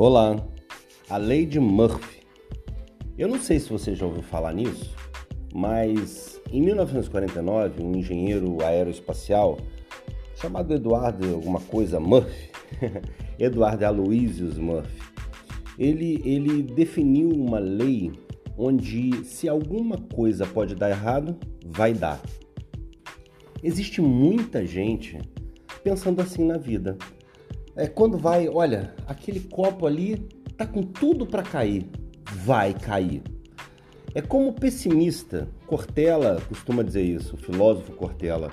Olá, a lei de Murphy. Eu não sei se você já ouviu falar nisso, mas em 1949, um engenheiro aeroespacial chamado Eduardo alguma coisa Murphy, Eduardo Aloysius Murphy, ele, ele definiu uma lei onde se alguma coisa pode dar errado, vai dar. Existe muita gente pensando assim na vida é quando vai, olha, aquele copo ali tá com tudo para cair, vai cair. É como o pessimista, Cortella costuma dizer isso, o filósofo Cortella.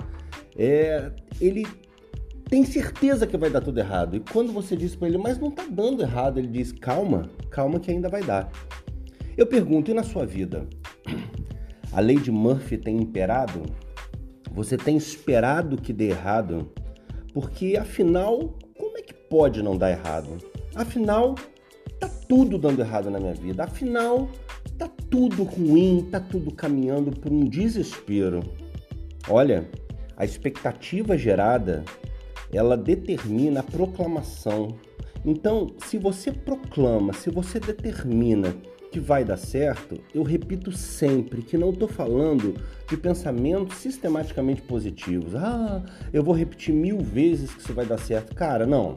É, ele tem certeza que vai dar tudo errado. E quando você diz para ele, mas não tá dando errado, ele diz, calma, calma que ainda vai dar. Eu pergunto, e na sua vida? A lei de Murphy tem imperado? Você tem esperado que dê errado? Porque afinal pode não dar errado. Afinal, tá tudo dando errado na minha vida. Afinal, tá tudo ruim, tá tudo caminhando por um desespero. Olha, a expectativa gerada, ela determina a proclamação. Então, se você proclama, se você determina que vai dar certo, eu repito sempre que não estou falando de pensamentos sistematicamente positivos. Ah, eu vou repetir mil vezes que isso vai dar certo. Cara, não.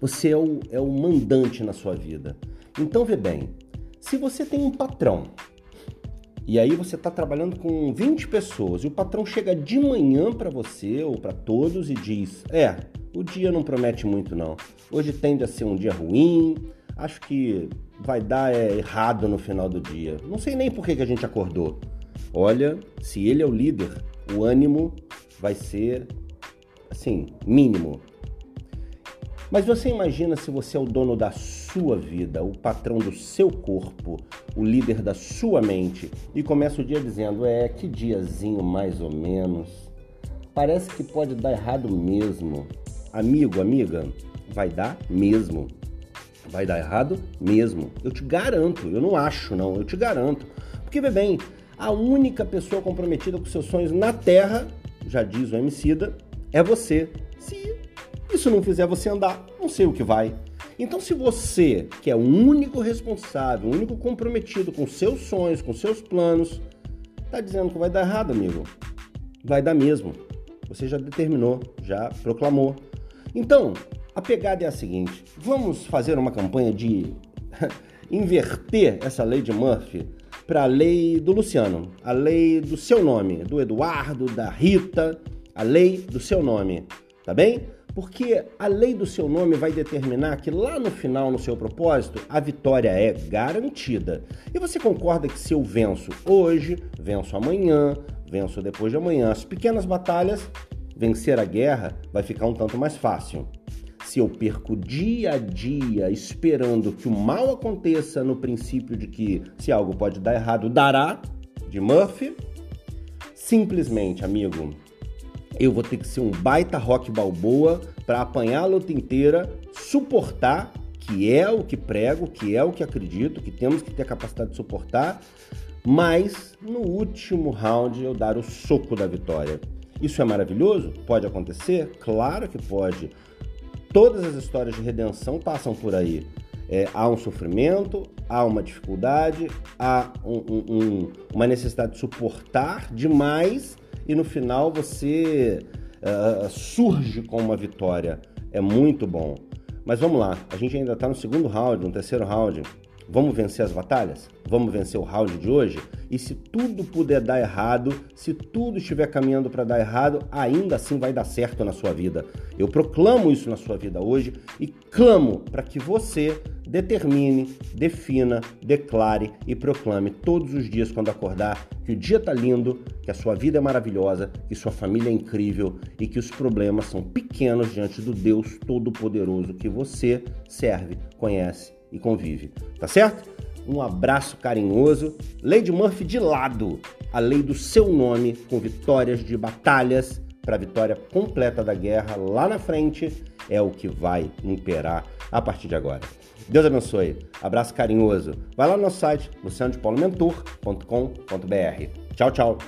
Você é o, é o mandante na sua vida. Então, vê bem, se você tem um patrão e aí você está trabalhando com 20 pessoas e o patrão chega de manhã para você ou para todos e diz: É, o dia não promete muito não. Hoje tende a ser um dia ruim, acho que vai dar é, errado no final do dia. Não sei nem por que, que a gente acordou. Olha, se ele é o líder, o ânimo vai ser assim, mínimo. Mas você imagina se você é o dono da sua vida, o patrão do seu corpo, o líder da sua mente e começa o dia dizendo: É, que diazinho mais ou menos. Parece que pode dar errado mesmo. Amigo, amiga, vai dar mesmo. Vai dar errado mesmo. Eu te garanto, eu não acho não, eu te garanto. Porque vê bem, a única pessoa comprometida com seus sonhos na Terra, já diz o Emicida, é você. Se isso não fizer você andar, não sei o que vai. Então, se você, que é o único responsável, o único comprometido com seus sonhos, com seus planos, está dizendo que vai dar errado, amigo, vai dar mesmo. Você já determinou, já proclamou. Então, a pegada é a seguinte: vamos fazer uma campanha de inverter essa lei de Murphy para a lei do Luciano, a lei do seu nome, do Eduardo, da Rita, a lei do seu nome, tá bem? Porque a lei do seu nome vai determinar que lá no final, no seu propósito, a vitória é garantida. E você concorda que se eu venço hoje, venço amanhã, venço depois de amanhã, as pequenas batalhas, vencer a guerra vai ficar um tanto mais fácil. Se eu perco dia a dia esperando que o mal aconteça no princípio de que se algo pode dar errado, dará, de Murphy, simplesmente, amigo, eu vou ter que ser um baita rock balboa para apanhar a luta inteira, suportar, que é o que prego, que é o que acredito, que temos que ter a capacidade de suportar, mas no último round eu dar o soco da vitória. Isso é maravilhoso? Pode acontecer? Claro que pode. Todas as histórias de redenção passam por aí. É, há um sofrimento, há uma dificuldade, há um, um, um, uma necessidade de suportar demais e no final você uh, surge com uma vitória. É muito bom. Mas vamos lá, a gente ainda está no segundo round, no terceiro round. Vamos vencer as batalhas? Vamos vencer o round de hoje? E se tudo puder dar errado, se tudo estiver caminhando para dar errado, ainda assim vai dar certo na sua vida. Eu proclamo isso na sua vida hoje e clamo para que você determine, defina, declare e proclame todos os dias quando acordar que o dia está lindo, que a sua vida é maravilhosa, que sua família é incrível e que os problemas são pequenos diante do Deus Todo-Poderoso que você serve, conhece e convive. Tá certo? Um abraço carinhoso. Lady Murphy de lado. A lei do seu nome, com vitórias de batalhas para a vitória completa da guerra lá na frente, é o que vai imperar a partir de agora. Deus abençoe. Abraço carinhoso. Vai lá no nosso site, lucianodepaulomentor.com.br. Tchau, tchau.